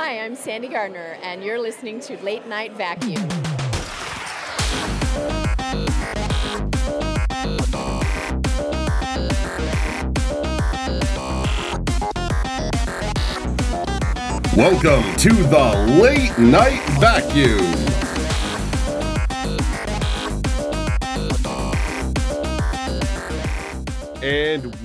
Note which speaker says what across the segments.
Speaker 1: Hi, I'm Sandy Gardner, and you're listening to Late Night Vacuum.
Speaker 2: Welcome to the Late Night Vacuum. And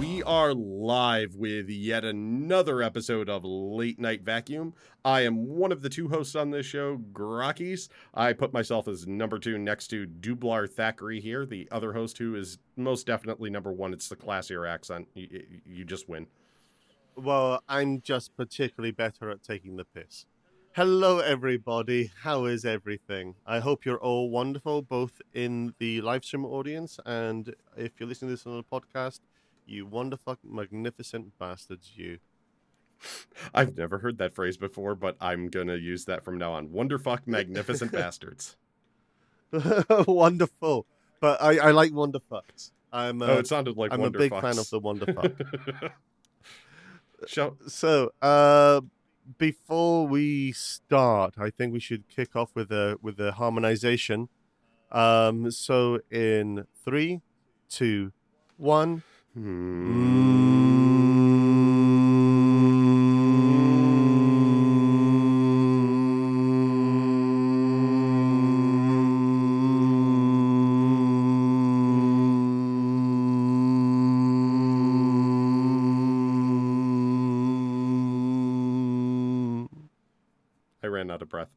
Speaker 2: live with yet another episode of Late Night Vacuum. I am one of the two hosts on this show, Grockies. I put myself as number two next to Dublar Thackeray here, the other host who is most definitely number one. It's the classier accent. You, you just win.
Speaker 3: Well, I'm just particularly better at taking the piss. Hello, everybody. How is everything? I hope you're all wonderful, both in the live stream audience and if you're listening to this on the podcast, you wonderful, magnificent bastards, you.
Speaker 2: I've never heard that phrase before, but I'm going to use that from now on. Wonderfuck, magnificent bastards.
Speaker 3: wonderful. But I, I like wonderfucks. I'm
Speaker 2: oh, it sounded like
Speaker 3: I'm a big fan of the wonderfuck.
Speaker 2: Show.
Speaker 3: So, uh, before we start, I think we should kick off with a with a harmonization. Um, so in three, two, one.
Speaker 2: I ran out of breath.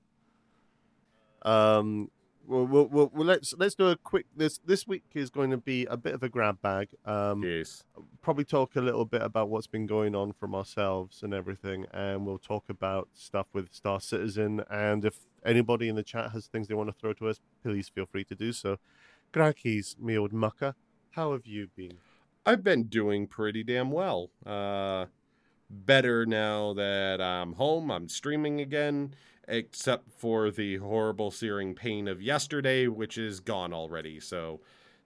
Speaker 3: Um, well, well, let's let's do a quick. This this week is going to be a bit of a grab bag. Um,
Speaker 2: Yes.
Speaker 3: probably talk a little bit about what's been going on from ourselves and everything, and we'll talk about stuff with Star Citizen. And if anybody in the chat has things they want to throw to us, please feel free to do so. Grakis, me old mucker, how have you been?
Speaker 2: I've been doing pretty damn well. Uh, better now that I'm home. I'm streaming again, except for the horrible searing pain of yesterday, which is gone already. So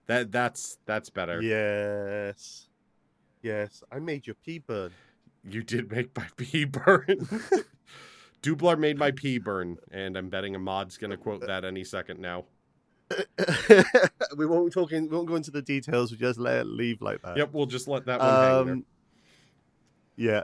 Speaker 2: that that's that's better.
Speaker 3: Yes, yes, I made your pee burn.
Speaker 2: You did make my pee burn. Dublar made my pee burn, and I'm betting a mod's gonna quote that any second now.
Speaker 3: we won't be talking. We won't go into the details. We just let it leave like that.
Speaker 2: Yep, we'll just let that one hang there.
Speaker 3: Um, yeah.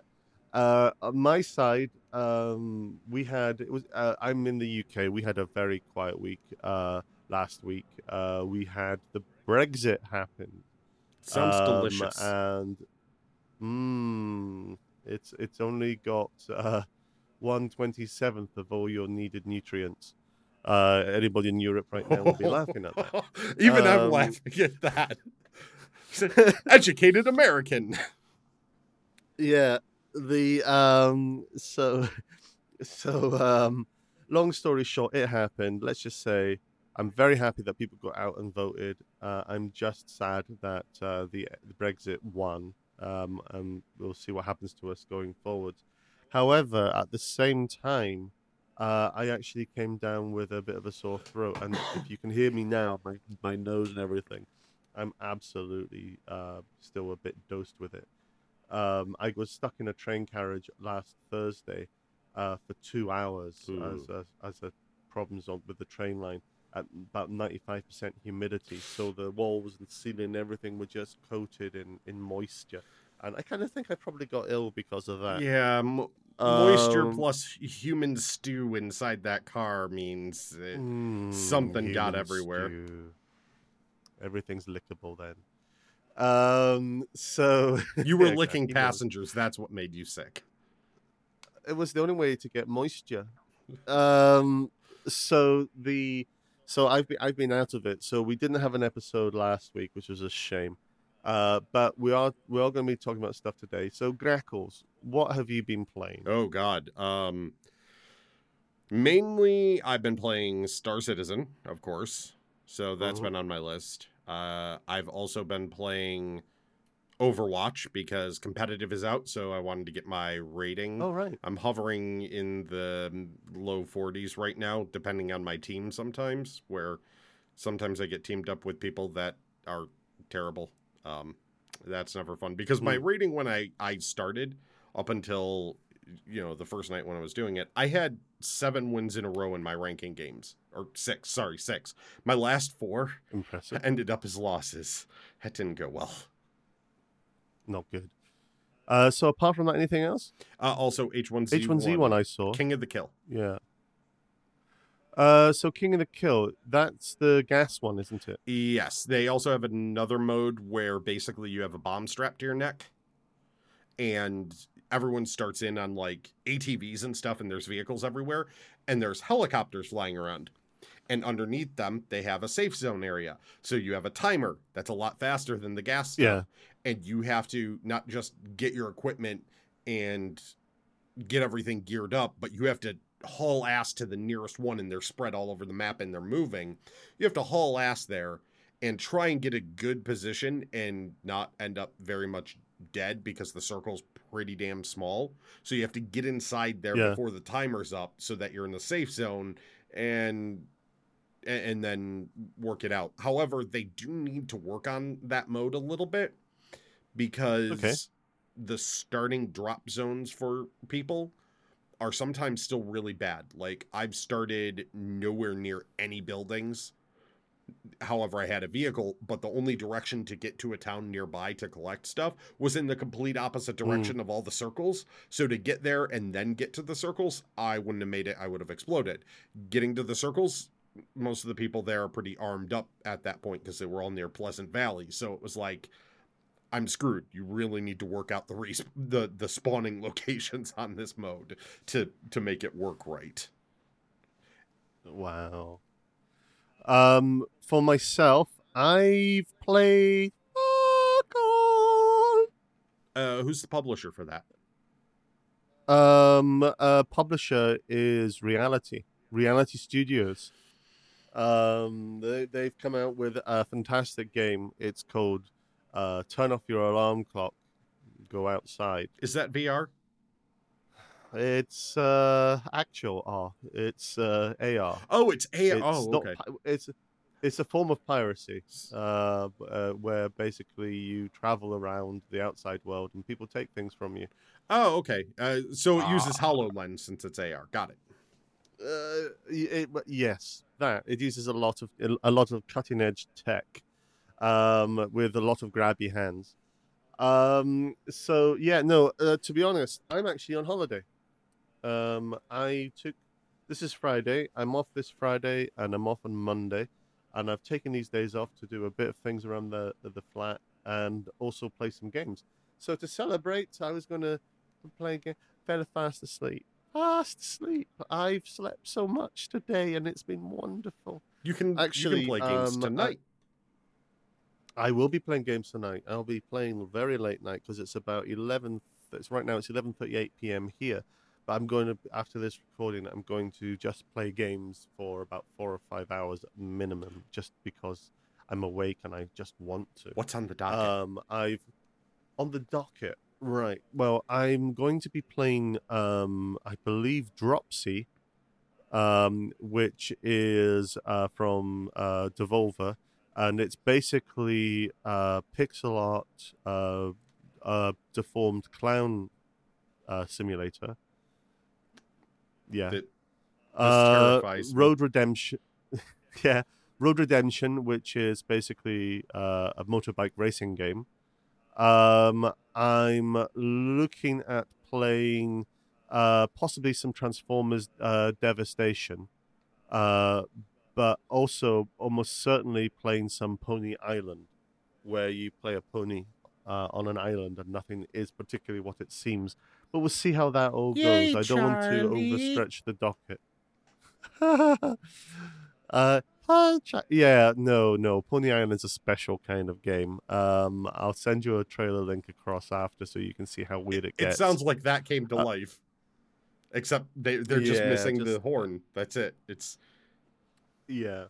Speaker 3: Uh, on my side, um, we had it was. Uh, I'm in the UK. We had a very quiet week uh, last week. Uh, we had the Brexit happen.
Speaker 2: Sounds
Speaker 3: um,
Speaker 2: delicious.
Speaker 3: And mmm, it's it's only got uh, one twenty seventh of all your needed nutrients. Uh, anybody in Europe right now will be laughing at that.
Speaker 2: Even I'm
Speaker 3: Um,
Speaker 2: laughing at that. Educated American.
Speaker 3: yeah the um so so um long story short it happened. Let's just say i'm very happy that people got out and voted. Uh, i'm just sad that uh, the, the brexit won. Um and we'll see what happens to us going forward however at the same time uh, I actually came down with a bit of a sore throat, and if you can hear me now, my, my nose and everything, I'm absolutely uh, still a bit dosed with it. Um, I was stuck in a train carriage last Thursday uh, for two hours as a, as a problems on, with the train line at about 95% humidity. So the walls and ceiling and everything were just coated in, in moisture. And I kind of think I probably got ill because of that.
Speaker 2: Yeah, mo- moisture
Speaker 3: Um,
Speaker 2: plus human stew inside that car means
Speaker 3: Mm,
Speaker 2: something got everywhere.
Speaker 3: stew. Everything's lickable then. Um, so
Speaker 2: you were
Speaker 3: Yeah,
Speaker 2: licking
Speaker 3: exactly.
Speaker 2: passengers. That's what made you sick.
Speaker 3: it was the only way to get moisture. Um, so the so I've been I've been out of it. So we didn't have an episode last week, which was a shame. Uh, but we are we are going to be talking about stuff today. So Grackles, what have you been playing?
Speaker 2: Oh God. Um, mainly I've been playing Star Citizen, of course. So that's
Speaker 3: Mhm.
Speaker 2: been on my list. Uh, I've also been playing Overwatch because competitive is out, so I wanted to get my rating.
Speaker 3: Oh right,
Speaker 2: I'm hovering in the low 40s right now, depending on my team sometimes, where sometimes I get teamed up with people that are terrible. Um, that's never fun because my
Speaker 3: Hmm.
Speaker 2: rating when I, I started up until you know, the first night when I was doing it, I had seven wins in a row in my ranking games, or six. Sorry, six. My last four
Speaker 3: Impressive.
Speaker 2: ended up as losses. That didn't go well.
Speaker 3: Not good. Uh, so apart from that, anything else?
Speaker 2: Uh, also, H1Z1,
Speaker 3: H1Z1 I saw.
Speaker 2: King of the Kill.
Speaker 3: Yeah. Uh, so King of the Kill, that's the gas one, isn't it?
Speaker 2: Yes, they also have another mode where basically you have a bomb strapped to your neck, and everyone starts in on like ATVs and stuff, and there's vehicles everywhere, and there's helicopters flying around. And underneath them, they have a safe zone area. So you have a timer that's a lot faster than the gas stuff.
Speaker 3: Yeah.
Speaker 2: And you have to not just get your equipment and get everything geared up, but you have to haul ass to the nearest one and they're spread all over the map and they're moving. You have to haul ass there and try and get a good position and not end up very much dead because the circle's pretty damn small. So you have to get inside there
Speaker 3: Yeah.
Speaker 2: before the timer's up so that you're in the safe zone and and then work it out. However, they do need to work on that mode a little bit because
Speaker 3: Okay.
Speaker 2: the starting drop zones for people are sometimes still really bad. Like I've started nowhere near any buildings. However, I had a vehicle, but the only direction to get to a town nearby to collect stuff was in the complete opposite mm. direction of all the circles. So to get there and then get to the circles, I wouldn't have made it. I would have exploded. Getting to the circles, most of the people there are pretty armed up at that point because they were all near Pleasant Valley. So it was like, I'm screwed. You really need to work out the res- the the spawning locations on this mode to to make it work right.
Speaker 3: Wow. Um, for myself, I've played.
Speaker 2: Uh, who's the publisher for that?
Speaker 3: Um, uh, publisher is Reality, Reality Studios. Um, they they've come out with a fantastic game. It's called uh, "Turn Off Your Alarm Clock, Go Outside."
Speaker 2: Is that VR?
Speaker 3: It's uh, actual R. It's uh, AR.
Speaker 2: Oh, it's A.
Speaker 3: It's
Speaker 2: oh,
Speaker 3: not
Speaker 2: okay.
Speaker 3: pi- it's it's a form of piracy uh, uh, where basically you travel around the outside world and people take things from you.
Speaker 2: Oh, okay. Uh, so it uses
Speaker 3: Ah.
Speaker 2: Hololens since it's AR. Got it.
Speaker 3: Uh, it, yes, that it uses a lot of a lot of cutting edge tech, um, with a lot of grabby hands. Um, so yeah, no. Uh, to be honest, I'm actually on holiday. Um, I took this is Friday. I'm off this Friday, and I'm off on Monday, and I've taken these days off to do a bit of things around the the, the flat and also play some games. So to celebrate, I was gonna play a game. Fell fast asleep. Fast asleep. I've slept so much today, and it's been wonderful.
Speaker 2: You can
Speaker 3: Actually,
Speaker 2: you can play games
Speaker 3: um,
Speaker 2: tonight.
Speaker 3: I will be playing games tonight. I'll be playing very late night because it's about eleven. It's right now. It's eleven thirty-eight p.m. here. But I'm going to after this recording. I'm going to just play games for about four or five hours minimum, just because I'm awake and I just want to.
Speaker 2: What's on the docket?
Speaker 3: Um, I've on the docket. Right. Well, I'm going to be playing. Um, I believe Dropsy, um, which is uh, from uh, Devolver, and it's basically uh, pixel art, uh, uh, deformed clown uh, simulator. Yeah.
Speaker 2: That-
Speaker 3: Uh. Road Redemption. yeah, Road Redemption, which is basically uh, a motorbike racing game. Um, I'm looking at playing uh, possibly some Transformers uh, Devastation, uh, but also almost certainly playing some Pony Island, where you play a pony uh, on an island and nothing is particularly what it seems. But we'll see how that all
Speaker 2: Yay,
Speaker 3: goes. I don't want to overstretch the docket. uh, hi, yeah, no, no. Pony Island's a special kind of game. Um, I'll send you a trailer link across after so you can see how weird it
Speaker 2: it
Speaker 3: gets.
Speaker 2: It sounds like that came to
Speaker 3: uh,
Speaker 2: life. Except they they're just
Speaker 3: Yeah,
Speaker 2: missing the horn. That's it. It's
Speaker 3: Yeah,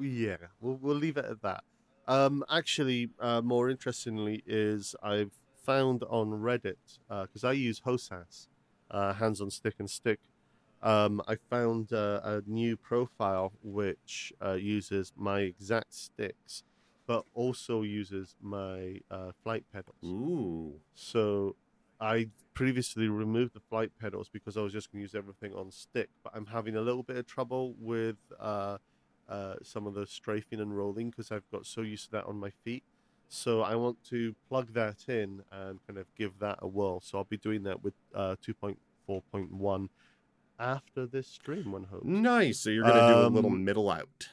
Speaker 3: yeah. We'll we'll leave it at that. Um, actually, uh, more interestingly, is I've found on Reddit because I use Hosas, uh, hands on stick and stick. Um, I found uh, a new profile which uh, uses my exact sticks, but also uses my uh, flight pedals.
Speaker 2: ooh.
Speaker 3: So, I previously removed the flight pedals because I was just going to use everything on stick, but I'm having a little bit of trouble with uh, uh, some of the strafing and rolling because I've got so used to that on my feet. So I want to plug that in and kind of give that a whirl. So I'll be doing that with uh, 2.4.1 after this stream, one hopes.
Speaker 2: Nice. So you're gonna do a little
Speaker 3: Um,
Speaker 2: middle out.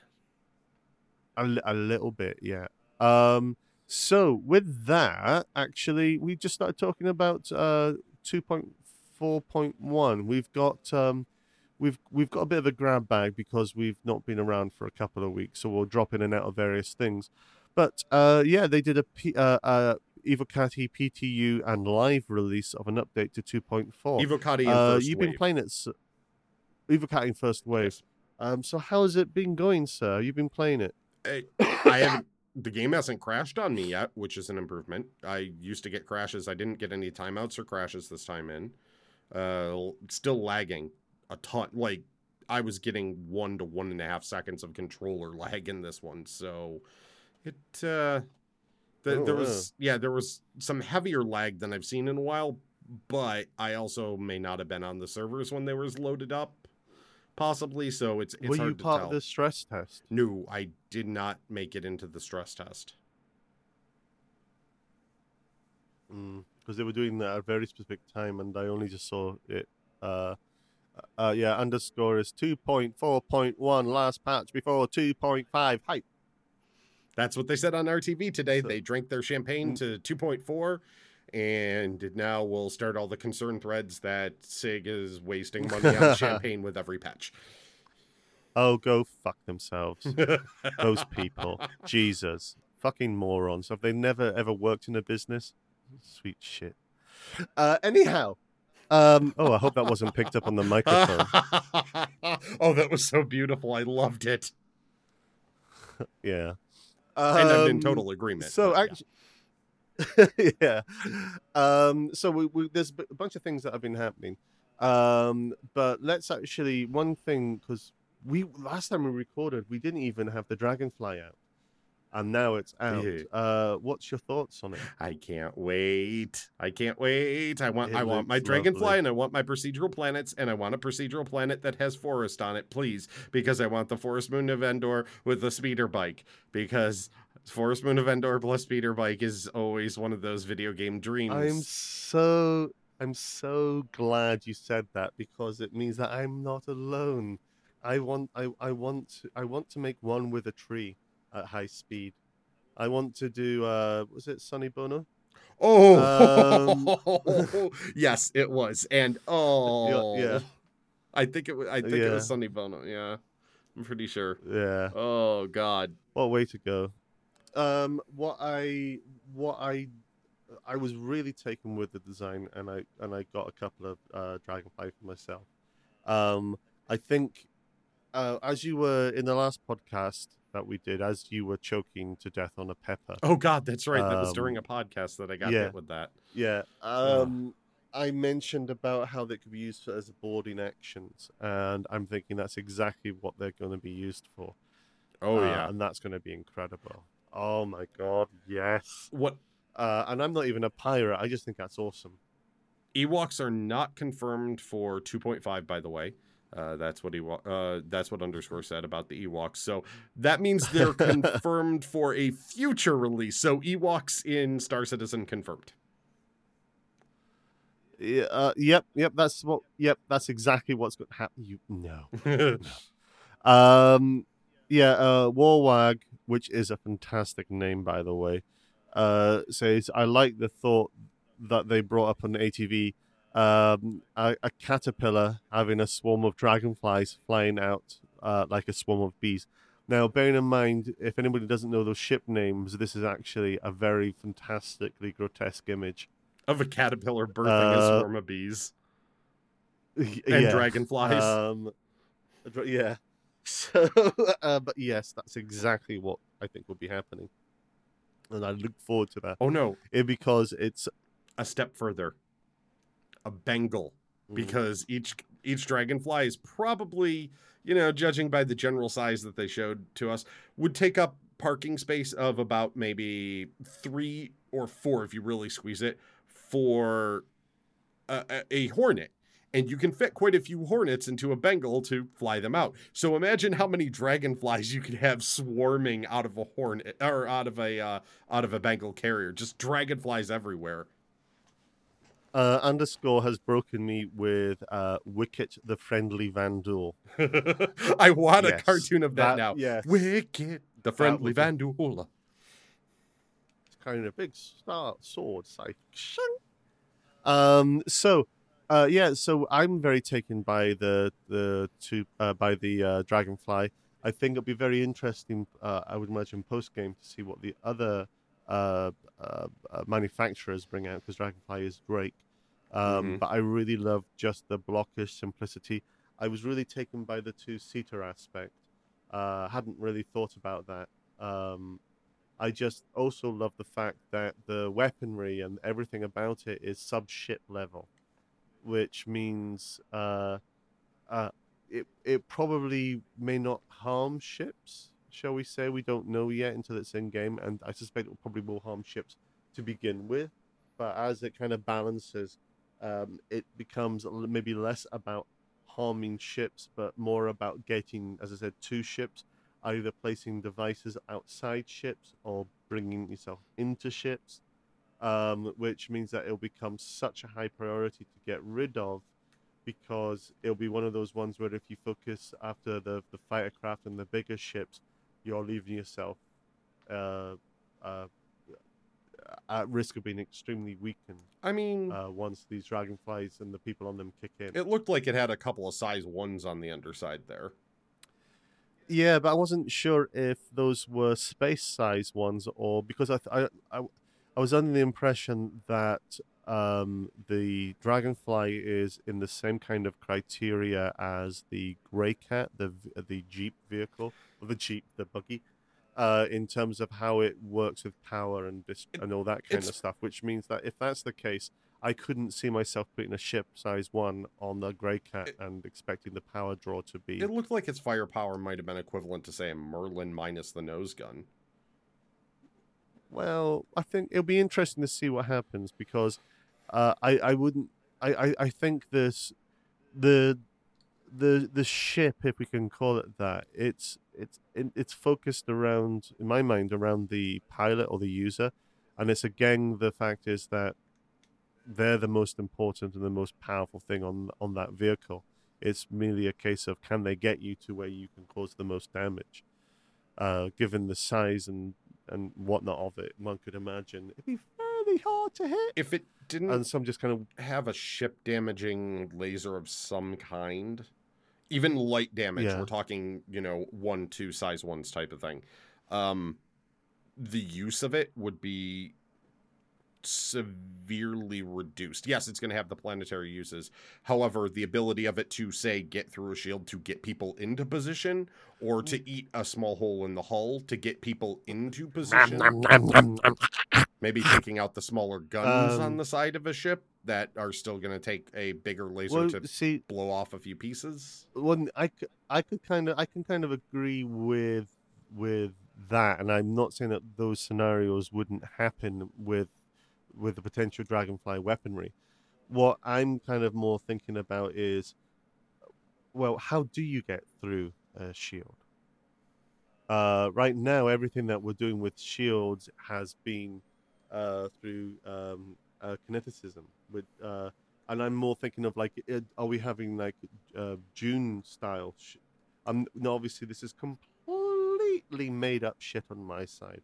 Speaker 3: A, a little bit, yeah. Um, so with that, actually, we just started talking about uh, 2.4.1. We've got um, we've we've got a bit of a grab bag because we've not been around for a couple of weeks, so we'll drop in and out of various things. But uh, yeah, they did a P, uh, uh, Evocati PTU and live release of an update to 2.4.
Speaker 2: Evocati
Speaker 3: Uh,
Speaker 2: first
Speaker 3: you've
Speaker 2: wave.
Speaker 3: been playing it. s- Evocati in first wave.
Speaker 2: Yes.
Speaker 3: Um, so how has it been going, sir? You've been playing it.
Speaker 2: I, I haven't. The game hasn't crashed on me yet, which is an improvement. I used to get crashes. I didn't get any timeouts or crashes this time in. Uh, still lagging a ton. Like I was getting one to one and a half seconds of controller lag in this one. So it uh, th-
Speaker 3: Oh,
Speaker 2: there was yeah there was some heavier lag than I've seen in a while. But I also may not have been on the servers when they were loaded up, possibly. So it's it's
Speaker 3: Were
Speaker 2: hard
Speaker 3: you
Speaker 2: to
Speaker 3: part
Speaker 2: tell.
Speaker 3: of the stress test?
Speaker 2: No, I did not make it into the stress test.
Speaker 3: Because they were doing that at a very specific time, and I only just saw it. Uh, uh, yeah, underscore is 2.4.1 last patch before 2.5 hype.
Speaker 2: That's what they said on RTV today.
Speaker 3: So-
Speaker 2: they drank their champagne to 2.4 and now we'll start all the concern threads that CIG is wasting money on champagne with every patch.
Speaker 3: Oh, go fuck themselves. Those people. Jesus. Fucking morons. Have they never ever worked in a business? Sweet shit. Uh, anyhow. Um, oh, I hope that wasn't picked up on the microphone.
Speaker 2: oh, that was so beautiful. I loved it.
Speaker 3: Yeah.
Speaker 2: And I'm in
Speaker 3: Um,
Speaker 2: total agreement.
Speaker 3: So
Speaker 2: but
Speaker 3: actually, yeah. Um, so we, we, there's a bunch of things that have been happening. Um, but let's actually one thing because we last time we recorded we didn't even have the dragonfly out, and now it's out. Uh, what's your thoughts on it?
Speaker 2: I can't wait. I can't wait. I want
Speaker 3: It
Speaker 2: I want my dragonfly
Speaker 3: lovely.
Speaker 2: and I want my procedural planets and I want a procedural planet that has forest on it, please, because I want the forest moon of Endor with the speeder bike because forest moon of Endor plus speeder bike is always one of those video game dreams.
Speaker 3: I'm so I'm so glad you said that because it means that I'm not alone. I want I, I want to, I want to make one with a tree at high speed. I want to do uh was it Sonny Bono?
Speaker 2: Oh, yes, it was, and oh,
Speaker 3: yeah.
Speaker 2: I think it was. I think it was
Speaker 3: Yeah.
Speaker 2: Sonny Bono. Yeah, I'm pretty sure.
Speaker 3: Yeah.
Speaker 2: Oh God.
Speaker 3: What way to go. Um what I what I I was really taken with the design and I and I got a couple of uh Dragonfly for myself. Um I think uh as you were in the last podcast that we did, as you were choking to death on a pepper.
Speaker 2: Oh God, that's right. That was during a
Speaker 3: Um,
Speaker 2: podcast that I got
Speaker 3: yeah.
Speaker 2: hit with that.
Speaker 3: Yeah. Um I mentioned about how they could be used as boarding actions, and I'm thinking that's exactly what they're going to be used for.
Speaker 2: Oh
Speaker 3: Uh,
Speaker 2: yeah.
Speaker 3: and that's going to be incredible. Oh my god, yes.
Speaker 2: What
Speaker 3: Uh, and I'm not even a pirate. I just think that's awesome.
Speaker 2: Ewoks are not confirmed for 2.5, by the way. Uh, that's what Ewok, uh, that's what underscore said about the Ewoks. So that means they're confirmed for a future release. So Ewoks in Star Citizen confirmed.
Speaker 3: Yeah, uh, yep, yep. That's what. Yep, that's exactly what's going to happen. You no. Um, yeah. Uh, Warwag, which is a fantastic name by the way, uh, says I like the thought that they brought up on ATV. Um, a, a caterpillar having a swarm of dragonflies flying out uh, like a swarm of bees. Now, bearing in mind, if anybody doesn't know those ship names, this is actually a very fantastically grotesque image.
Speaker 2: of a caterpillar birthing a
Speaker 3: Uh,
Speaker 2: swarm of bees and
Speaker 3: Yeah.
Speaker 2: dragonflies.
Speaker 3: Um, yeah. So, uh, but yes, that's exactly what I think will be happening, and I look forward to that.
Speaker 2: oh no,
Speaker 3: It, because it's
Speaker 2: a step further. A Bengal.
Speaker 3: Mm.
Speaker 2: because each each dragonfly is probably you know judging by the general size that they showed to us would take up parking space of about maybe three or four if you really squeeze it for a, a, a hornet. And you can fit quite a few hornets into a Bengal to fly them out. So imagine how many dragonflies you could have swarming out of a hornet or out of a uh, out of a Bengal carrier. Just dragonflies everywhere.
Speaker 3: Uh, underscore has broken me with uh, Wicket the Friendly Vanduul.
Speaker 2: I want
Speaker 3: Yes,
Speaker 2: a cartoon of that,
Speaker 3: that-
Speaker 2: now.
Speaker 3: yes.
Speaker 2: Wicket the friendly
Speaker 3: would be-
Speaker 2: Vandula.
Speaker 3: It's carrying a big star sword. It's like, shing. Um. So, uh, yeah. So I'm very taken by the the two uh, by the uh, Dragonfly. I think it'll be very interesting. Uh, I would imagine post game to see what the other uh, uh, uh, manufacturers bring out because Dragonfly is great. Um,
Speaker 2: Mhm.
Speaker 3: But I really love just the blockish simplicity. I was really taken by the two seater aspect. Uh, hadn't really thought about that. Um, I just also love the fact that the weaponry and everything about it is sub ship level, which means uh, uh, it it probably may not harm ships. Shall we say? We don't know yet until it's in game, and I suspect it will probably will harm ships to begin with. But as it kind of balances, um, it becomes maybe less about harming ships, but more about getting, as I said, two ships either placing devices outside ships or bringing yourself into ships, um, which means that it'll become such a high priority to get rid of because it'll be one of those ones where if you focus after the, the fighter craft and the bigger ships, you're leaving yourself uh, uh, at risk of being extremely weakened
Speaker 2: I mean,
Speaker 3: uh, once these dragonflies and the people on them kick in.
Speaker 2: it looked like it had a couple of size ones on the underside there.
Speaker 3: Yeah, but I wasn't sure if those were space size ones or because I, th- I, I, I was under the impression that um, the Dragonfly is in the same kind of criteria as the Grey Cat, the the Jeep vehicle, or the Jeep, the buggy, uh, in terms of how it works with power and dis-
Speaker 2: It-
Speaker 3: and all that kind of stuff. Which means that if that's the case, I couldn't see myself putting a ship size one on the Grey Cat
Speaker 2: It-
Speaker 3: and expecting the power draw to be.
Speaker 2: It looked like its firepower might have been equivalent to, say, a Merlin minus the nose gun.
Speaker 3: Well, I think it'll be interesting to see what happens because uh, I I wouldn't I, I, I think this the the the ship if we can call it that it's it's it's focused around in my mind around the pilot or the user. And it's again the fact is that they're the most important and the most powerful thing on on that vehicle. It's merely a case of can they get you to where you can cause the most damage? Uh, given the size and and whatnot of it, one could imagine it'd be fairly hard to hit.
Speaker 2: If it didn't
Speaker 3: And some just kind of
Speaker 2: have a ship damaging laser of some kind, even light damage,
Speaker 3: Yeah.
Speaker 2: we're talking, you know, one, two size ones type of thing. Um, the use of it would be severely reduced. Yes, it's going to have the planetary uses. However, the ability of it to say get through a shield to get people into position or
Speaker 3: Mm.
Speaker 2: to eat a small hole in the hull to get people into position maybe taking out the smaller guns on
Speaker 3: Um,
Speaker 2: the side of a ship that are still going to take a bigger laser
Speaker 3: well,
Speaker 2: to
Speaker 3: see,
Speaker 2: blow off a few pieces.
Speaker 3: Well, I, I, could kind of I can kind of agree with with that, and I'm not saying that those scenarios wouldn't happen with with the potential dragonfly weaponry. What I'm kind of more thinking about is, well, how do you get through a shield? Uh, right now, everything that we're doing with shields has been uh, through um, uh, kineticism. With uh, and I'm more thinking of like, it, are we having like uh, Dune style? Sh- um, no, obviously this is completely made up shit on my side,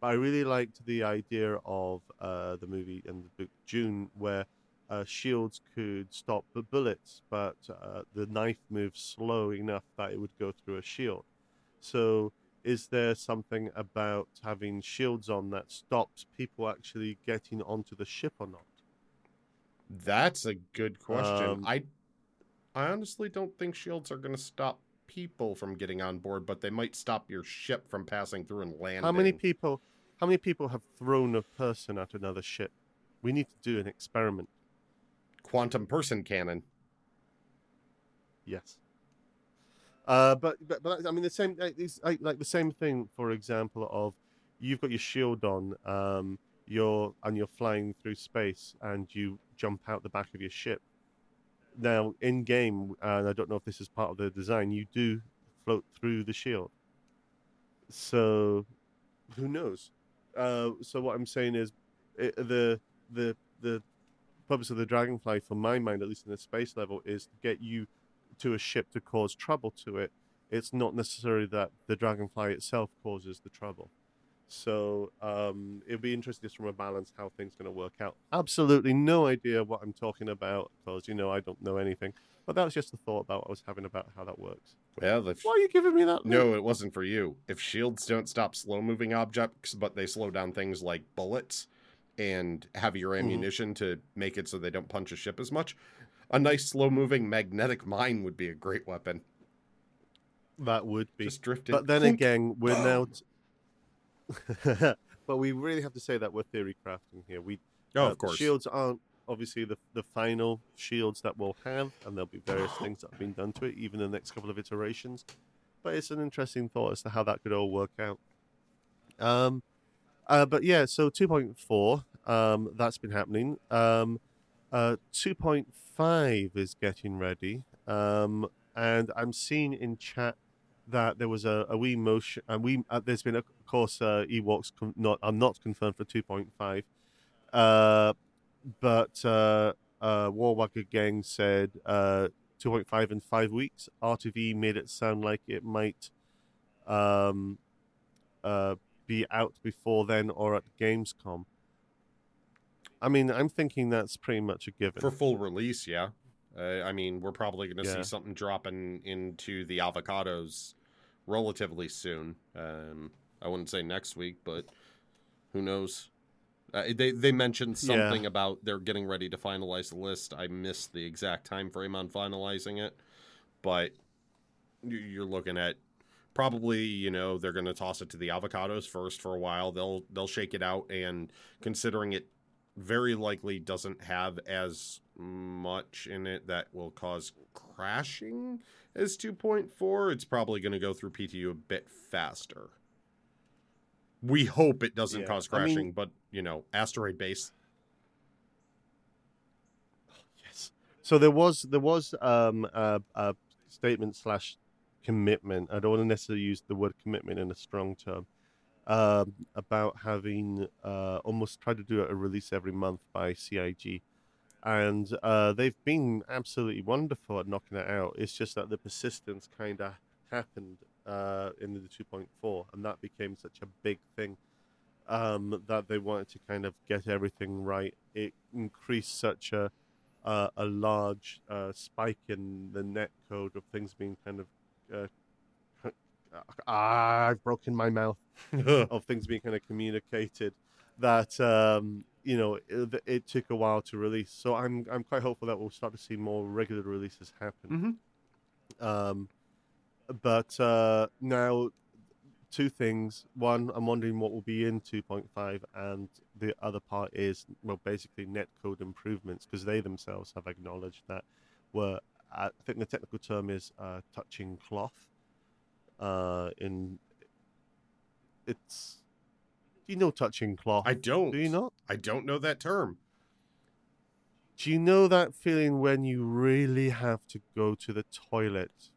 Speaker 3: but I really liked the idea of uh, the movie and the book Dune, where uh, shields could stop the bullets, but uh, the knife moves slow enough that it would go through a shield. So, is there something about having shields on that stops people actually getting onto the ship or not?
Speaker 2: That's a good question.
Speaker 3: Um,
Speaker 2: I I honestly don't think shields are going to stop people from getting on board, but they might stop your ship from passing through and landing.
Speaker 3: How many people? How many people have thrown a person at another ship? We need to do an experiment.
Speaker 2: Quantum person cannon.
Speaker 3: Yes. Uh, but, but but I mean the same like, like the same thing. For example, of you've got your shield on, um, you're and you're flying through space, and you jump out the back of your ship. Now, in game, and I don't know if this is part of the design, you do float through the shield. So, who knows? Uh, so what I'm saying is, it, the the the purpose of the dragonfly, for my mind, at least in the space level, is to get you to a ship to cause trouble to it. It's not necessarily that the dragonfly itself causes the trouble. So um, it'll be interesting just from a balance how things going to work out. Absolutely no idea what I'm talking about because you know I don't know anything. But that was just a thought about what I was having about how that works.
Speaker 2: Well, if
Speaker 3: Why are you giving me that? look?
Speaker 2: no, it wasn't for you. If shields don't stop slow moving objects, but they slow down things like bullets and heavier
Speaker 3: Mm-hmm.
Speaker 2: ammunition to make it so they don't punch a ship as much, a nice slow moving magnetic mine would be a great weapon.
Speaker 3: that would be.
Speaker 2: Just drifted.
Speaker 3: But then
Speaker 2: clink.
Speaker 3: again, we're now. T- but we really have to say that we're theory crafting here. We
Speaker 2: oh,
Speaker 3: uh,
Speaker 2: of course.
Speaker 3: shields aren't obviously the the final shields that we'll have, and there'll be various things that have been done to it, even the next couple of iterations. But it's an interesting thought as to how that could all work out. Um, uh, but yeah, so 2.4, um, that's been happening. Um, uh, 2.5 is getting ready. Um, and I'm seeing in chat that there was a, a wee motion, and we uh, there's been, of course, uh, Ewoks con- not are not confirmed for 2.5. Uh, but uh, uh, Warwagger Gang said uh, 2.5 in five weeks. RTV made it sound like it might um, uh, be out before then or at Gamescom. I mean, I'm thinking that's pretty much a given.
Speaker 2: For full release, yeah. Uh, I mean, we're probably going to
Speaker 3: Yeah.
Speaker 2: see something dropping into the avocados relatively soon. Um, I wouldn't say next week, but who knows? Uh, they they mentioned
Speaker 3: Yeah.
Speaker 2: something about they're getting ready to finalize the list. I missed the exact time frame on finalizing it, but you- you're looking at probably you know they're going to toss it to the avocados first for a while. They'll they'll shake it out, and considering it very likely doesn't have as much in it that will cause crashing as 2.4. It's probably going to go through PTU a bit faster. We hope it doesn't
Speaker 3: Yeah,
Speaker 2: cause
Speaker 3: I mean-
Speaker 2: crashing, but you know, asteroid base.
Speaker 3: Yes. So there was there was um, a, a statement slash commitment. I don't want to necessarily use the word commitment in a strong term. Um, about having uh, almost tried to do a release every month by CIG, and uh, they've been absolutely wonderful at knocking it out. It's just that the persistence kind of happened uh, in the 2.4, and that became such a big thing um, that they wanted to kind of get everything right. It increased such a uh, a large uh, spike in the net code of things being kind of uh, ah, I've broken my mouth of things being kind of communicated that um, you know it, it took a while to release. So I'm I'm quite hopeful that we'll start to see more regular releases happen.
Speaker 2: Mhm.
Speaker 3: Um, but uh, now, two things. One, I'm wondering what will be in 2.5, and the other part is well, basically netcode improvements because they themselves have acknowledged that were I think the technical term is uh, touching cloth. Uh, in it's do you know touching cloth?
Speaker 2: I don't.
Speaker 3: do you not?
Speaker 2: I don't know that term.
Speaker 3: Do you know that feeling when you really have to go to the toilet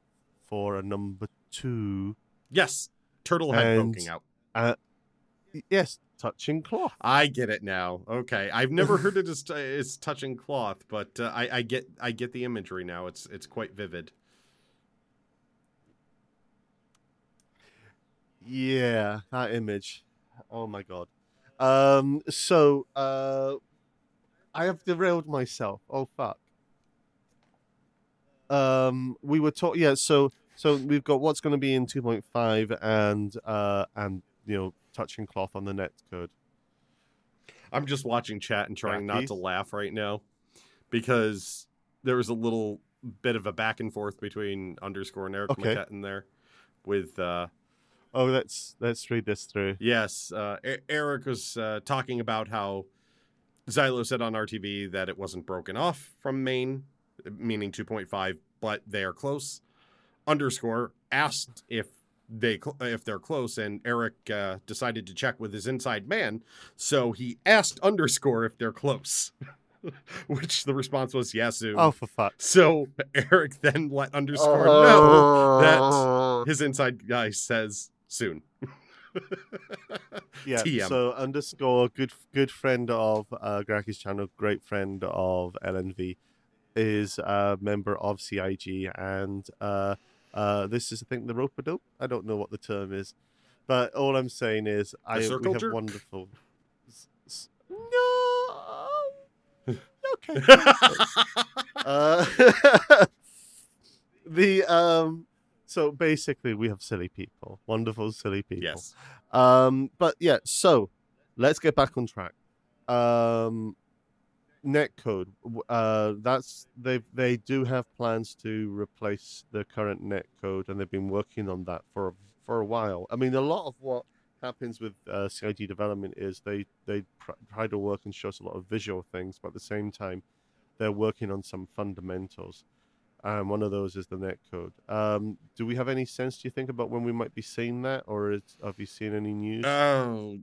Speaker 3: for a number two?
Speaker 2: Yes, turtle head
Speaker 3: And-
Speaker 2: poking out.
Speaker 3: Y- Yes, touching cloth.
Speaker 2: I get it now. Okay, I've never heard it as, t- as touching cloth, but uh, I, I get I get the imagery now. It's it's quite vivid.
Speaker 3: Yeah, that image. Oh my god. Um. So, uh, I have derailed myself. Oh fuck. Um. We were talking. Yeah. So. So we've got what's going to be in 2.5 and uh and you know touching cloth on the net code.
Speaker 2: I'm just watching chat and trying not to laugh right now because there was a little bit of a back and forth between underscore and Eric
Speaker 3: Okay.
Speaker 2: Maquette in there with uh
Speaker 3: Oh, let's let's read this through.
Speaker 2: yes, uh E- Eric was uh, talking about how Zyloh said on RTV that it wasn't broken off from main, meaning 2.5, but they are close. Underscore asked if they if they're close, and Eric uh, decided to check with his inside man, so he asked underscore if they're close. Which the response was, yeah, soon.
Speaker 3: Oh, for fuck.
Speaker 2: So Eric then let underscore know that his inside guy says soon.
Speaker 3: Yeah.
Speaker 2: TM.
Speaker 3: So underscore good good friend of uh, Graki's channel, great friend of LNV, is a member of CIG, and uh, uh, this is I think the rope a dope. I don't know what the term is, but all I'm saying is I we have
Speaker 2: jerk?
Speaker 3: wonderful. No. Okay. uh, the um. So basically, we have silly people, wonderful silly people.
Speaker 2: yes.
Speaker 3: Um, but yeah, so let's get back on track. Um, netcode. Uh, that's they they do have plans to replace the current netcode, and they've been working on that for for a while. I mean, a lot of what happens with uh, CIG development is they they pr- try to work and show us a lot of visual things, but at the same time, they're working on some fundamentals. And one of those is the netcode. Um, do we have any sense, do you think, about when we might be seeing that, or is, have you seen any news?
Speaker 2: Oh,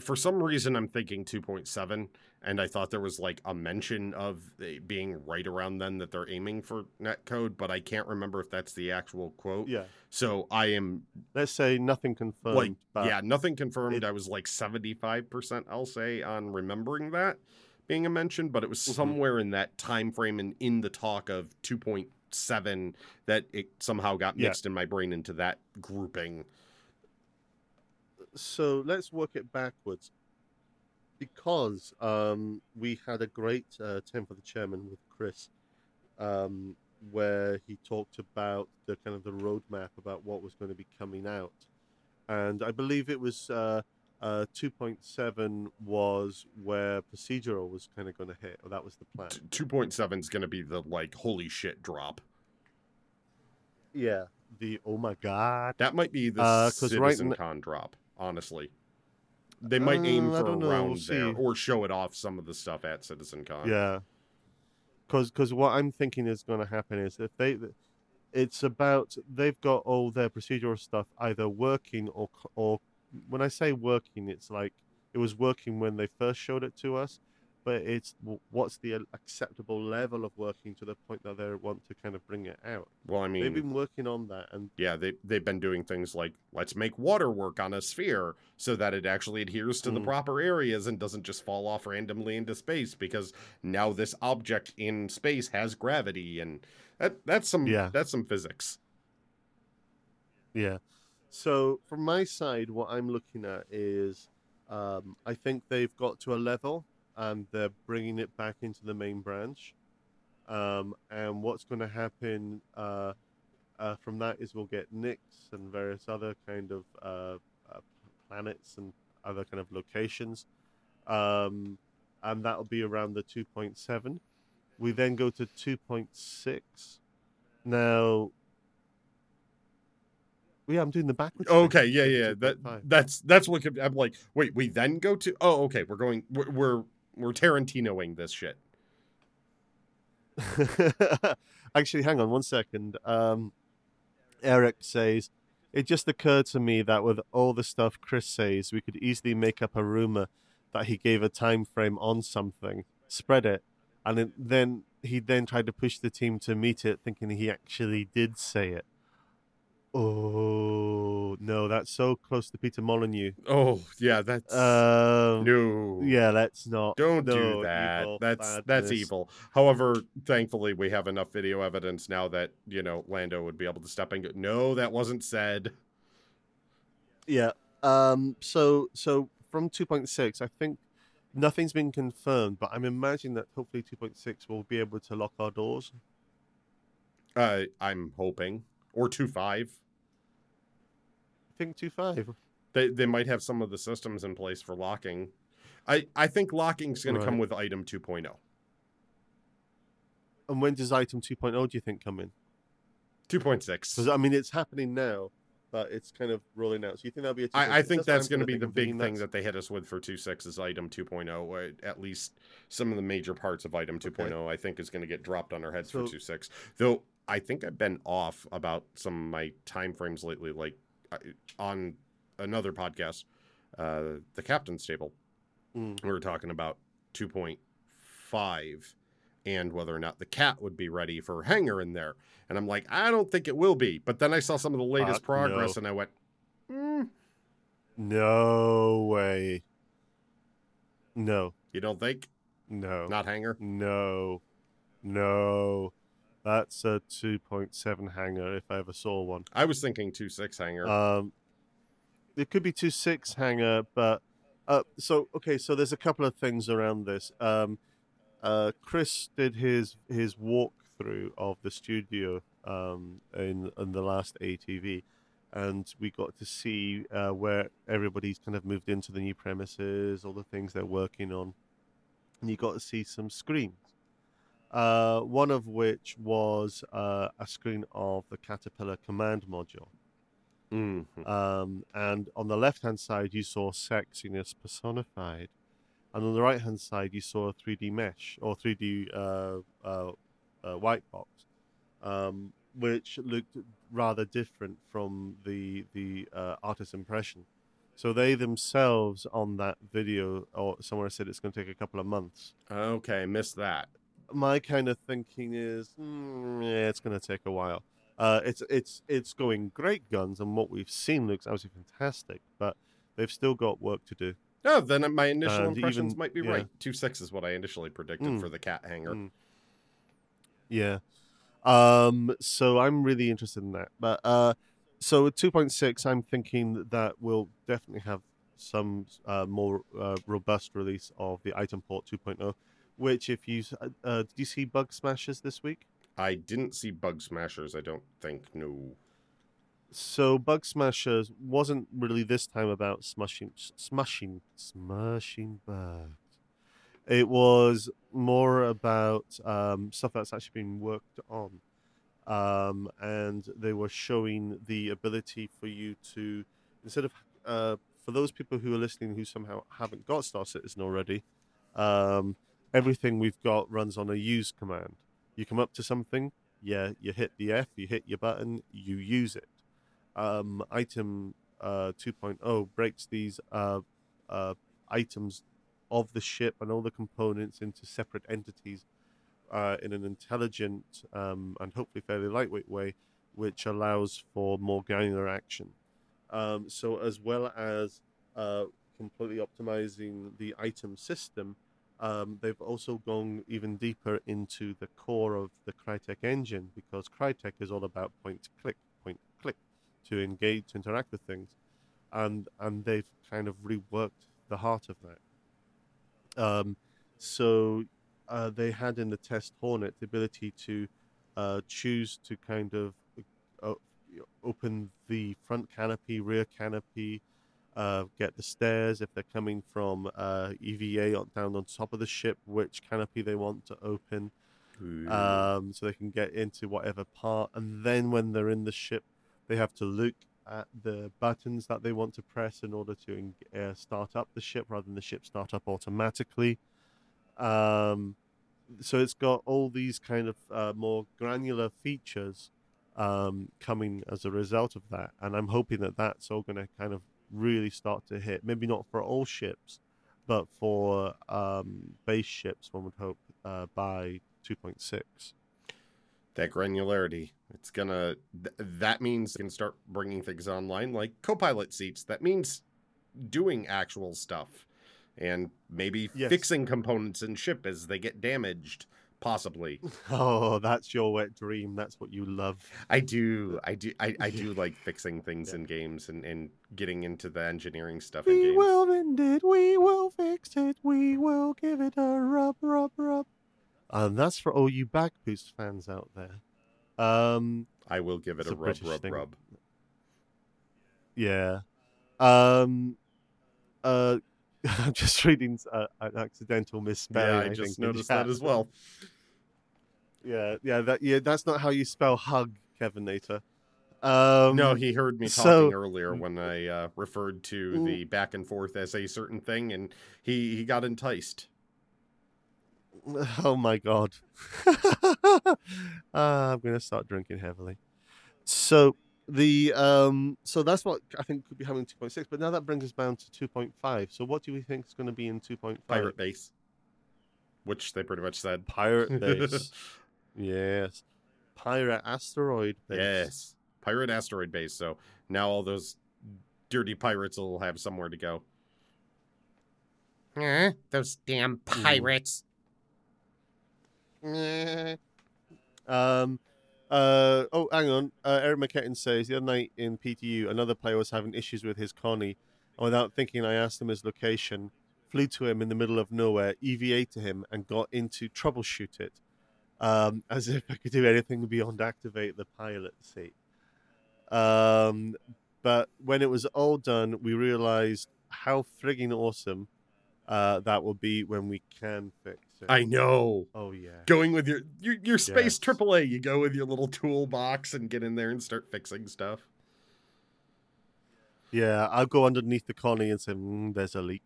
Speaker 2: for some reason, I'm thinking 2.7, and I thought there was like a mention of being right around then that they're aiming for netcode, but I can't remember if that's the actual quote.
Speaker 3: yeah,
Speaker 2: So I am
Speaker 3: let's say nothing confirmed.
Speaker 2: like, yeah, nothing confirmed.
Speaker 3: it-
Speaker 2: I was like 75%, I'll say, on remembering that being a mention, but it was
Speaker 3: Mhm.
Speaker 2: somewhere in that time frame and in the talk of 2.7 that it somehow got
Speaker 3: Yeah.
Speaker 2: mixed in my brain into that grouping.
Speaker 3: So let's work it backwards because um, we had a great uh, time for the chairman with Chris, um, where he talked about the kind of the roadmap about what was going to be coming out, and I believe it was uh, uh, 2.7 was where procedural was kind of going to hit, or that was the plan.
Speaker 2: 2.7 is going to be the like holy shit drop.
Speaker 3: Yeah, the oh my god.
Speaker 2: That might be the
Speaker 3: Uh, right
Speaker 2: Citizen
Speaker 3: n-
Speaker 2: Con drop, honestly. They might aim
Speaker 3: Uh, I
Speaker 2: for
Speaker 3: don't know, we'll
Speaker 2: there or show it off some of the stuff at Citizen Con.
Speaker 3: Yeah, because cause what I'm thinking is going to happen is if they, it's about they've got all their procedural stuff either working or or when I say working, it's like it was working when they first showed it to us, but it's what's the acceptable level of working to the point that they want to kind of bring it out.
Speaker 2: Well, I mean,
Speaker 3: They've been working on that, and
Speaker 2: yeah, they they've been doing things like let's make water work on a sphere so that it actually adheres to the
Speaker 3: Mm.
Speaker 2: proper areas and doesn't just fall off randomly into space because now this object in space has gravity and that that's some
Speaker 3: Yeah.
Speaker 2: that's some physics.
Speaker 3: Yeah. So from my side, what I'm looking at is, um, I think they've got to a level and they're bringing it back into the main branch. Um, and what's going to happen uh, uh, from that is we'll get Nyx and various other kind of uh, uh, planets and other kind of locations. Um, and that'll be around the 2.7. We then go to 2.6. Now, yeah, I'm doing the backwards. thing.
Speaker 2: Okay, yeah, yeah. That that's that's what I'm like. Wait, we then go to. Oh, okay. We're going. We're we're, we're Tarantinoing this shit.
Speaker 3: Actually, hang on one second. Um, Eric says, It just occurred to me that with all the stuff Chris says, we could easily make up a rumor that he gave a time frame on something, spread it, and then he then tried to push the team to meet it, thinking he actually did say it. Oh no, that's so close to Peter Molyneux.
Speaker 2: Oh, yeah. That's
Speaker 3: Um,
Speaker 2: no.
Speaker 3: yeah, let's not.
Speaker 2: Don't do that.
Speaker 3: evil
Speaker 2: that's that's evil. However, thankfully we have enough video evidence now that, you know, Lando would be able to step in and go, No, that wasn't said.
Speaker 3: Yeah. Um. So so from two point six, I think nothing's been confirmed, but I'm imagining that hopefully two point six will be able to lock our doors.
Speaker 2: Uh I'm hoping. Or two five.
Speaker 3: I think two five.
Speaker 2: They they might have some of the systems in place for locking. I, I think locking's gonna come with item oh. 2.0.
Speaker 3: And when does item 2.0 do you think come in?
Speaker 2: 2.6.
Speaker 3: Because I mean, it's happening now, but it's kind of rolling out. So you think that'll be a 2.6?
Speaker 2: I, I think
Speaker 3: what
Speaker 2: that's going to be the big thing
Speaker 3: that's-
Speaker 2: that they hit us with for 2.6 is item 2.0. Or at least some of the major parts of item 2.0, I think, is going to get dropped on our heads
Speaker 3: So-
Speaker 2: for 2.6. Though I think I've been off about some of my time frames lately. Like I- on another podcast, uh, the Captain's Table,
Speaker 3: Mm.
Speaker 2: we were talking about 2.5 and whether or not the cat would be ready for hangar in there. And I'm like, I don't think it will be. But then I saw some of the latest
Speaker 3: Uh,
Speaker 2: progress
Speaker 3: no.
Speaker 2: and I went, mm,
Speaker 3: No way. No,
Speaker 2: you don't think?
Speaker 3: no,
Speaker 2: Not hangar?
Speaker 3: no, no. That's a 2.7 hangar if I ever saw one.
Speaker 2: I was thinking 2.6 hangar.
Speaker 3: Um, it could be two six hangar, but uh, so okay. So there's a couple of things around this. Um, uh, Chris did his his walkthrough of the studio um, in in the last ATV, and we got to see uh, where everybody's kind of moved into the new premises, all the things they're working on, and you got to see some screens. Uh, one of which was uh, a screen of the Caterpillar command module.
Speaker 2: Mhm.
Speaker 3: Um, and on the left hand side, you saw sexiness personified. And on the right hand side, you saw a 3D mesh or 3D uh, uh, uh, white box, um, which looked rather different from the, the uh, artist's impression. So they themselves on that video, or somewhere said it's going to take a couple of months.
Speaker 2: Okay, missed that.
Speaker 3: My kind of thinking is, mm, yeah, it's going to take a while. Uh, it's it's it's going great guns, and what we've seen looks absolutely fantastic. But they've still got work to do.
Speaker 2: Oh, then my initial
Speaker 3: And
Speaker 2: impressions
Speaker 3: even-
Speaker 2: might be
Speaker 3: yeah.
Speaker 2: right. 2.6 is what I initially predicted
Speaker 3: Mm.
Speaker 2: for the cat hangar.
Speaker 3: Mm. Yeah. Um. So I'm really interested in that. But uh, so with 2.6, I'm thinking that we'll definitely have some uh, more uh, robust release of the item port 2.0. Which, if you uh, uh, did you see Bug Smashers this week?
Speaker 2: I didn't see Bug Smashers, I don't think. No.
Speaker 3: So Bug Smashers wasn't really this time about smushing, smushing, smushing bugs. It was more about um, stuff that's actually been worked on, um, and they were showing the ability for you to instead of uh, for those people who are listening who somehow haven't got Star Citizen already, um, everything we've got runs on a use command. You come up to something, yeah, you hit the F, you hit your button, you use it um, item uh, 2.0 breaks these uh, uh, items of the ship and all the components into separate entities uh, in an intelligent um, and hopefully fairly lightweight way, which allows for more granular action. Um, so, as well as uh, completely optimizing the item system, um, they've also gone even deeper into the core of the Crytek engine because Crytek is all about point click, point click to engage, to interact with things, and and they've kind of reworked the heart of that. Um, so uh, they had in the test Hornet the ability to uh, choose to kind of uh, open the front canopy, rear canopy, uh, get the stairs if they're coming from uh, EVA on, down on top of the ship, which canopy they want to open um, so they can get into whatever part. And then when they're in the ship, they have to look at the buttons that they want to press in order to uh, start up the ship rather than the ship start up automatically. Um, so it's got all these kind of uh, more granular features um, coming as a result of that. And I'm hoping that that's all going to kind of really start to hit. Maybe not for all ships, but for um, base ships, one would hope uh, by 2.6.
Speaker 2: that granularity. It's gonna. Th- that means you can start bringing things online like co-pilot seats. That means doing actual stuff, and maybe
Speaker 3: Yes.
Speaker 2: fixing components in ship as they get damaged. Possibly.
Speaker 3: Oh, that's your wet dream. That's what you love.
Speaker 2: I do. I do. I, I do like fixing things in games and, and getting into the engineering stuff in
Speaker 3: We will mend it. We will fix it. We will give it a rub, rub, rub. And that's for all you Back Boost fans out there. Um,
Speaker 2: I will give it a
Speaker 3: a
Speaker 2: rub,
Speaker 3: British
Speaker 2: rub,
Speaker 3: thing.
Speaker 2: rub.
Speaker 3: yeah. Um, uh, I'm just reading uh, an accidental misspelling.
Speaker 2: Yeah, I
Speaker 3: think,
Speaker 2: just noticed that as well.
Speaker 3: Yeah, yeah, that yeah, that's not how you spell hug, Kevin Nater. Um,
Speaker 2: no, he heard me talking
Speaker 3: so-
Speaker 2: earlier when I uh, referred to
Speaker 3: Mm.
Speaker 2: the back and forth as a certain thing, and he he got enticed.
Speaker 3: Oh my god. uh, I'm gonna start drinking heavily. So the um so that's what I think could be having 2.6, but now that brings us down to 2.5. So what do we think is going to be in 2.5?
Speaker 2: Pirate base. which they pretty much said.
Speaker 3: Pirate base. yes. Pirate asteroid base.
Speaker 2: Yes, pirate asteroid base. So now all those dirty pirates will have somewhere to go.
Speaker 4: Eh, those damn pirates.
Speaker 3: Eh. Um. Uh. Oh, hang on. Uh, Eric McKetton says the other night in PTU, another player was having issues with his Connie. And without thinking, I asked him his location, flew to him in the middle of nowhere, EVA to him, and got into troubleshoot it. Um, as if I could do anything beyond activate the pilot seat. Um, but when it was all done, we realized how frigging awesome uh, that will be when we can fix it.
Speaker 2: I know.
Speaker 3: Oh yeah.
Speaker 2: Going with your your, your space
Speaker 3: Yes.
Speaker 2: AAA, you go with your little toolbox and get in there and start fixing stuff.
Speaker 3: Yeah, I'll go underneath the Connie and say, mm, "There's a leak."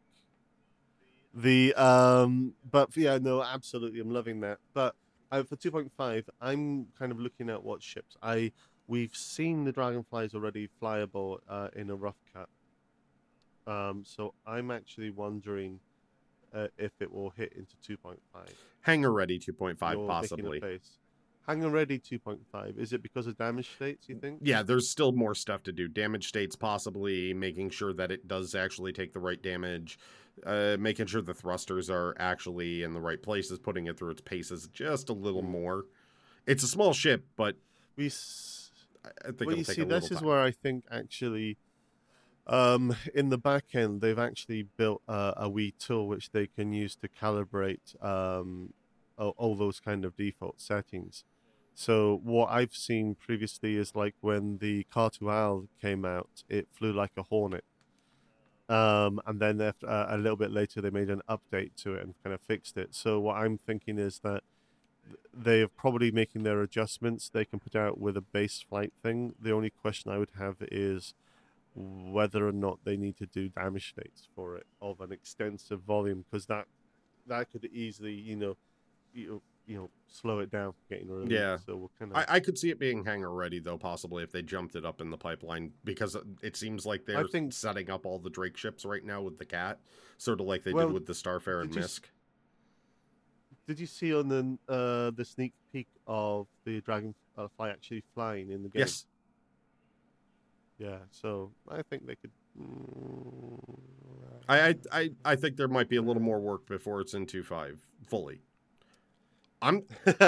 Speaker 3: The um, but yeah, no, absolutely, I'm loving that. But uh, for 2.5, I'm kind of looking at what ships. I we've seen the dragonflies already flyable uh, in a rough cut. Um, so I'm actually wondering uh, if it will hit into 2.5.
Speaker 2: Hangar ready 2.5
Speaker 3: You're
Speaker 2: possibly.
Speaker 3: Face. Hangar ready 2.5. Is it because of damage states? You think?
Speaker 2: Yeah, there's still more stuff to do. Damage states possibly making sure that it does actually take the right damage, uh, making sure the thrusters are actually in the right places, putting it through its paces just a little
Speaker 3: Hmm.
Speaker 2: more. It's a small ship, but
Speaker 3: We. S-
Speaker 2: I think
Speaker 3: well, you see, this is
Speaker 2: time.
Speaker 3: where I think actually, um, in the back end, they've actually built uh, a wee tool which they can use to calibrate um, all, all those kind of default settings. So what I've seen previously is like when the Cartual came out, it flew like a hornet. Um, and then after, uh, a little bit later, they made an update to it and kind of fixed it. So what I'm thinking is that they are probably making their adjustments. They can put out with a base flight thing. The only question I would have is whether or not they need to do damage states for it of an extensive volume, because that that could easily, you know, you know, you know, slow it down from getting released.
Speaker 2: Yeah.
Speaker 3: So we'll kind of.
Speaker 2: I, I could see it being hangar ready though, possibly if they jumped it up in the pipeline, because it- seems like they're I
Speaker 3: think-
Speaker 2: setting up all the Drake ships right now with the cat, sort of like they
Speaker 3: Well,
Speaker 2: did with the Starfare and
Speaker 3: did you. Did you see on the uh, the sneak peek of the dragonfly actually flying in the game?
Speaker 2: Yes,
Speaker 3: Yeah. So I think they could. Mm,
Speaker 2: I, I I I think there might be a little more work before it's in two five fully. I'm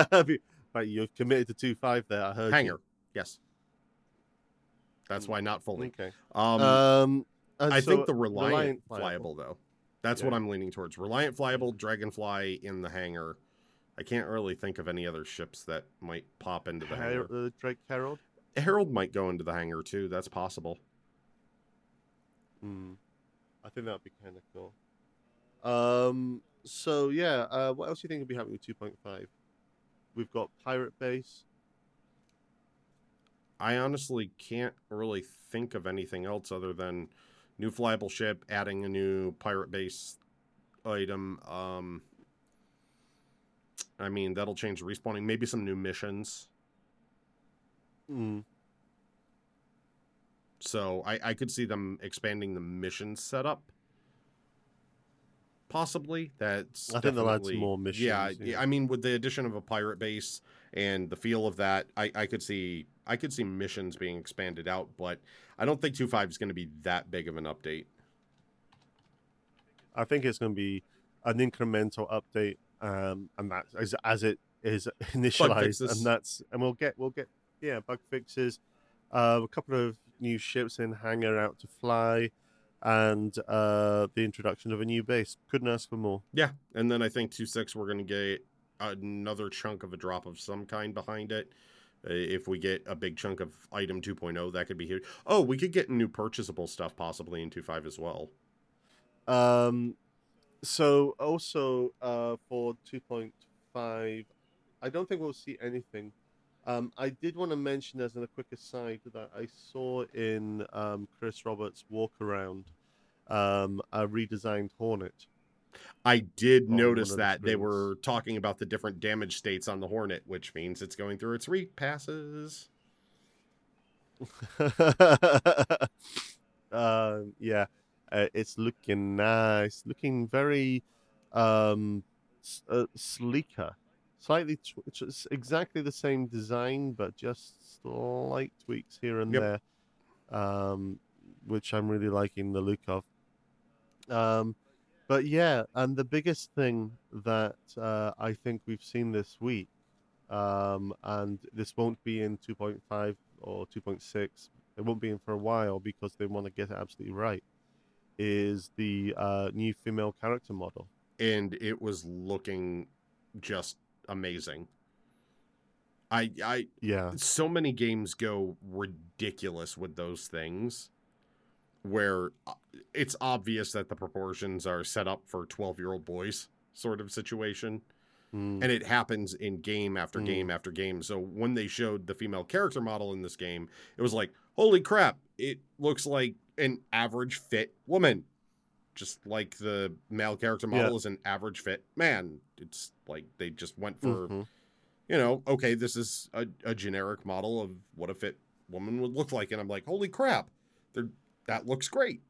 Speaker 3: right, you've committed to two five there. I heard you.
Speaker 2: hangar, yes. That's why not fully.
Speaker 3: Okay.
Speaker 2: Um,
Speaker 3: Um, and
Speaker 2: I
Speaker 3: so
Speaker 2: think the Reliant,
Speaker 3: flyable.
Speaker 2: flyable though. That's what I'm leaning towards. Reliant flyable, Dragonfly in the hangar. I can't really think of any other ships that might pop into the hangar.
Speaker 3: Uh, Drake Herald.
Speaker 2: Herald might go into the hangar too. That's possible.
Speaker 3: Hmm. I think that'd be kind of cool. Um. So yeah. Uh, what else do you think will be happening with two point five? We've got Pirate Base.
Speaker 2: I honestly can't really think of anything else other than new flyable ship, adding a new pirate base item. Um, I mean, that'll change respawning. Maybe some new missions.
Speaker 3: Hmm.
Speaker 2: So I, I could see them expanding the mission setup. Possibly. That's
Speaker 3: I think they'll add some
Speaker 2: definitely-
Speaker 3: more missions,
Speaker 2: yeah.
Speaker 3: yeah.
Speaker 2: I mean, with the addition of a pirate base and the feel of that, I, I could see I could see missions being expanded out, but I don't think two five is going to be that big of an update.
Speaker 3: I think it's going to be an incremental update, um, and that's as, as it is initialized, and that's and we'll get we'll get yeah bug fixes, uh, a couple of new ships in hangar out to fly, and uh, the introduction of a new base. Couldn't ask for more.
Speaker 2: Yeah, and then I think two six we're going to get another chunk of a drop of some kind behind it. If we get a big chunk of item 2.0, that could be huge. Oh, we could get new purchasable stuff possibly in 2.5 as well.
Speaker 3: Um, so also uh, for two point five, I don't think we'll see anything. Um, I did want to mention as a quick aside that I saw in um, Chris Roberts' walk around um, a redesigned Hornet.
Speaker 2: I did notice
Speaker 3: of the
Speaker 2: that they were talking about the different damage states on the Hornet, which means it's going through its reap passes.
Speaker 3: um, yeah, uh, it's looking nice, looking very um, s- uh, sleeker, slightly. It's exactly the same design, but just slight tweaks here and
Speaker 2: Yep.
Speaker 3: there, um, which I'm really liking the look of. Um, but yeah, and the biggest thing that uh, I think we've seen this week, um, and this won't be in 2.5 or 2.6. It won't be in for a while because they want to get it absolutely right. Is the uh, new female character model?
Speaker 2: and it was looking just amazing. I I
Speaker 3: Yeah,
Speaker 2: so many games go ridiculous with those things where uh, it's obvious that the proportions are set up for 12-year-old boys sort of situation
Speaker 3: Mm,
Speaker 2: and it happens in game after
Speaker 3: Mm.
Speaker 2: game after game. So when they showed the female character model in this game, it was like, "Holy crap, it looks like an average fit woman." Just like the male character model
Speaker 3: Yeah.
Speaker 2: is an average fit man. It's like they just went for
Speaker 3: mhm.
Speaker 2: you know, okay, this is a, a generic model of what a fit woman would look like. And I'm like, holy crap, that looks great.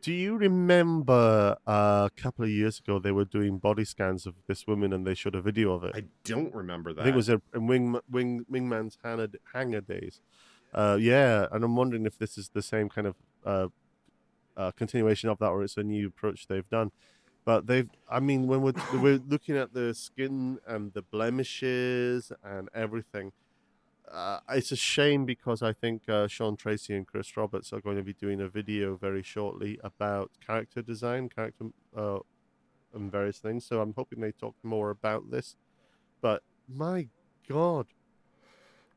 Speaker 3: Do you remember uh, a couple of years ago they were doing body scans of this woman and they showed a video of it?
Speaker 2: I don't remember that.
Speaker 3: I think it was in Wing, Wing, Wingman's hangar, hangar days. Uh, yeah, and I'm wondering if this is the same kind of uh, uh, continuation of that, or it's a new approach they've done. But they've, I mean, when we're we're looking at the skin and the blemishes and everything, uh, it's a shame because I think uh, Sean Tracy and Chris Roberts are going to be doing a video very shortly about character design, character, uh, and various things. So I'm hoping they talk more about this. But my God,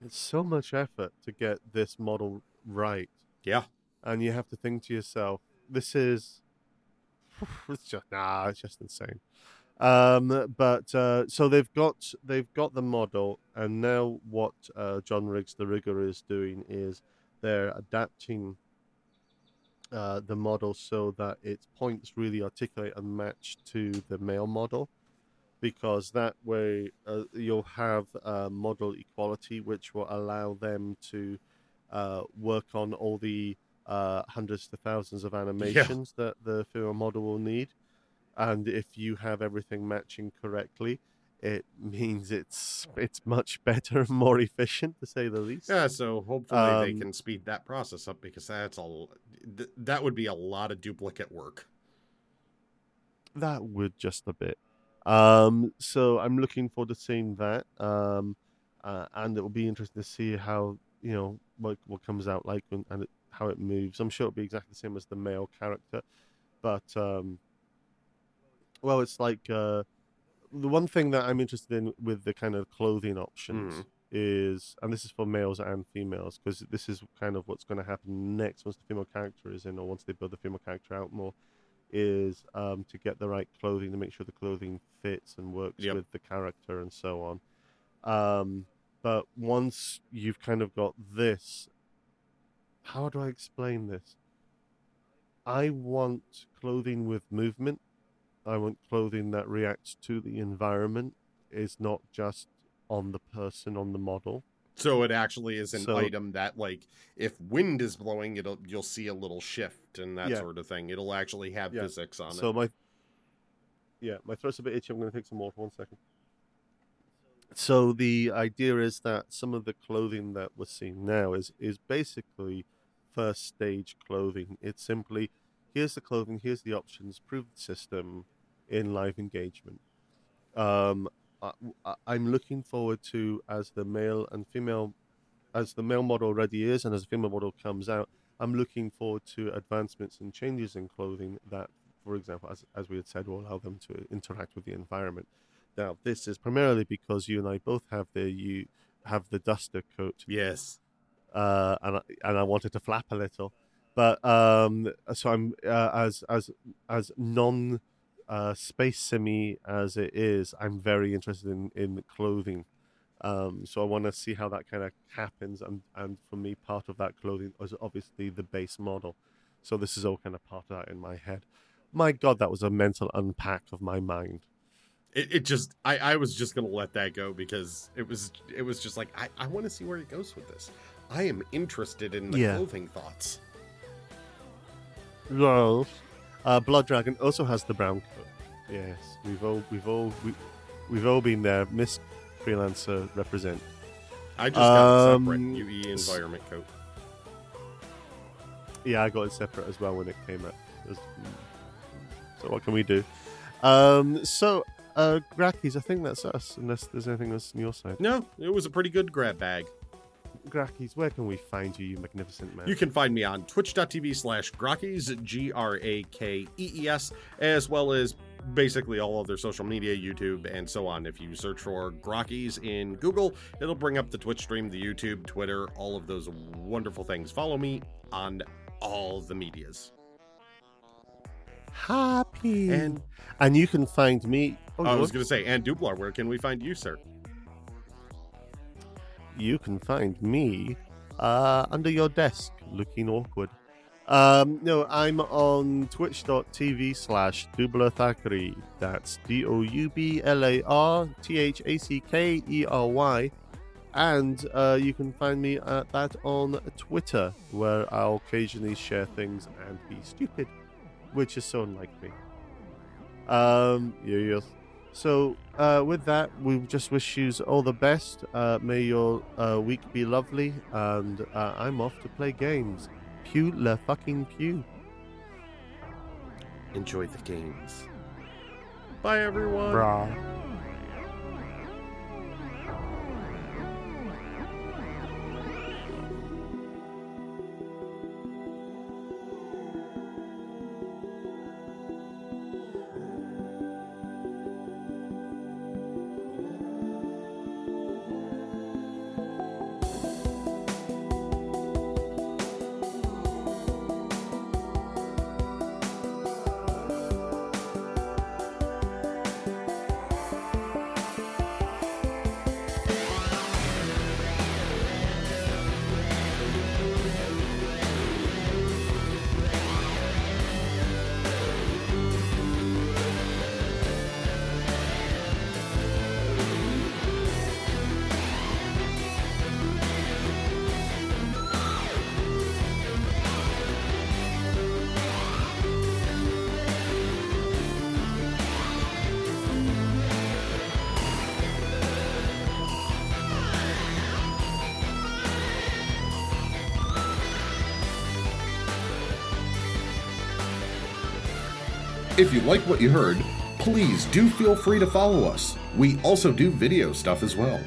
Speaker 3: it's so much effort to get this model right,
Speaker 2: yeah.
Speaker 3: And you have to think to yourself, this is, it's just nah, it's just insane. Um, but uh, so they've got they've got the model, and now what uh, John Riggs, the rigger, is doing is they're adapting uh, the model so that its points really articulate and match to the male model, because that way uh, you'll have uh, model equality, which will allow them to uh, work on all the uh, hundreds to thousands of animations that the female model will need. And if you have everything matching correctly, it means it's it's much better and more efficient, to say the least.
Speaker 2: Yeah. So hopefully they
Speaker 3: Um,
Speaker 2: can speed that process up because that's a, th- that would be a lot of duplicate work.
Speaker 3: That would just a bit. Um, so I'm looking forward to seeing that. Um, uh, and it will be interesting to see how you know what what comes out like and, and it, how it moves. I'm sure it'll be exactly the same as the male character, but um, well, it's like uh, the one thing that I'm interested in with the kind of clothing options
Speaker 2: Mhm.
Speaker 3: is, and this is for males and females, because this is kind of what's going to happen next once the female character is in, or once they build the female character out more, is um, to get the right clothing to make sure the clothing fits and works
Speaker 2: Yep.
Speaker 3: with the character and so on. Um, but once you've kind of got this, how do I explain this? I want clothing with movement. I want clothing that reacts to the environment, is not just on the person, on the model.
Speaker 2: So it actually is an
Speaker 3: So-
Speaker 2: item that, like, if wind is blowing, it'll you'll see a little shift and that
Speaker 3: Yeah.
Speaker 2: sort of thing. It'll actually have
Speaker 3: Yeah.
Speaker 2: physics on
Speaker 3: So
Speaker 2: it.
Speaker 3: my yeah, my throat's a bit itchy. I'm going to take some water. One second. So the idea is that some of the clothing that we're seeing now is is basically first stage clothing. It's simply here's the clothing, here's the options, prove the system in live engagement. Um, I, I'm looking forward to as the male and female, as the male model already is, and as the female model comes out. I'm looking forward to advancements and changes in clothing that, for example, as, as we had said, will allow them to interact with the environment. Now, this is primarily because you and I both have the you have the duster coat,
Speaker 2: yes.
Speaker 3: Uh, and I, and I wanted to flap a little, but um, so I'm uh, as as as non uh, space simmy as it is, I'm very interested in in clothing. Um, so I want to see how that kind of happens, and and for me, part of that clothing is obviously the base model. So this is all kind of part of that in my head. My God, that was a mental unpack of my mind.
Speaker 2: It, it just I, I was just gonna let that go because it was it was just like I, I want to see where it goes with this. I am interested in the
Speaker 3: Yeah.
Speaker 2: clothing thoughts.
Speaker 3: Well, uh, Blood Dragon also has the brown coat. Yes, we've all we've all we, we've all been there. Miss freelancer represent.
Speaker 2: I just got a
Speaker 3: Um,
Speaker 2: separate UE environment coat.
Speaker 3: Yeah, I got it separate as well when it came out. So what can we do? Um, so uh, Grakees, I think that's us. Unless there's anything else on your side.
Speaker 2: No, it was a pretty good grab bag.
Speaker 3: Grakees, where can we find you, you magnificent man?
Speaker 2: You can find me on twitch.tv slash Grakees, G R A K E E S, as well as basically all other social media, YouTube, and so on. If you search for Grakees in Google, it'll bring up the Twitch stream, the YouTube, Twitter, all of those wonderful things. Follow me on all the medias.
Speaker 3: happy
Speaker 2: And
Speaker 3: and you can find me. Oh,
Speaker 2: I was going to say, and Doublar, where can we find you, sir?
Speaker 3: You can find me uh, under your desk looking awkward. Um, no, I'm on twitch.tv slash Doublar Thackery. That's D O U B L A R T H A C K E R Y. And uh, you can find me at that on Twitter, where I'll occasionally share things and be stupid, which is so unlike me. Um, yeah, yes. So, uh, with that, we just wish you all the best. Uh, may your uh, week be lovely, and uh, I'm off to play games. Pew le fucking pew.
Speaker 2: Enjoy the games. Bye, everyone.
Speaker 3: Brah.
Speaker 5: If you like what you heard, please do feel free to follow us. We also do video stuff as well.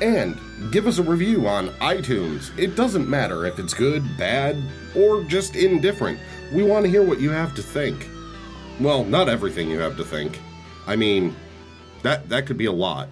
Speaker 5: And give us a review on iTunes. It doesn't matter if it's good, bad, or just indifferent. We want to hear what you have to think. Well, not everything you have to think. I mean, that that could be a lot.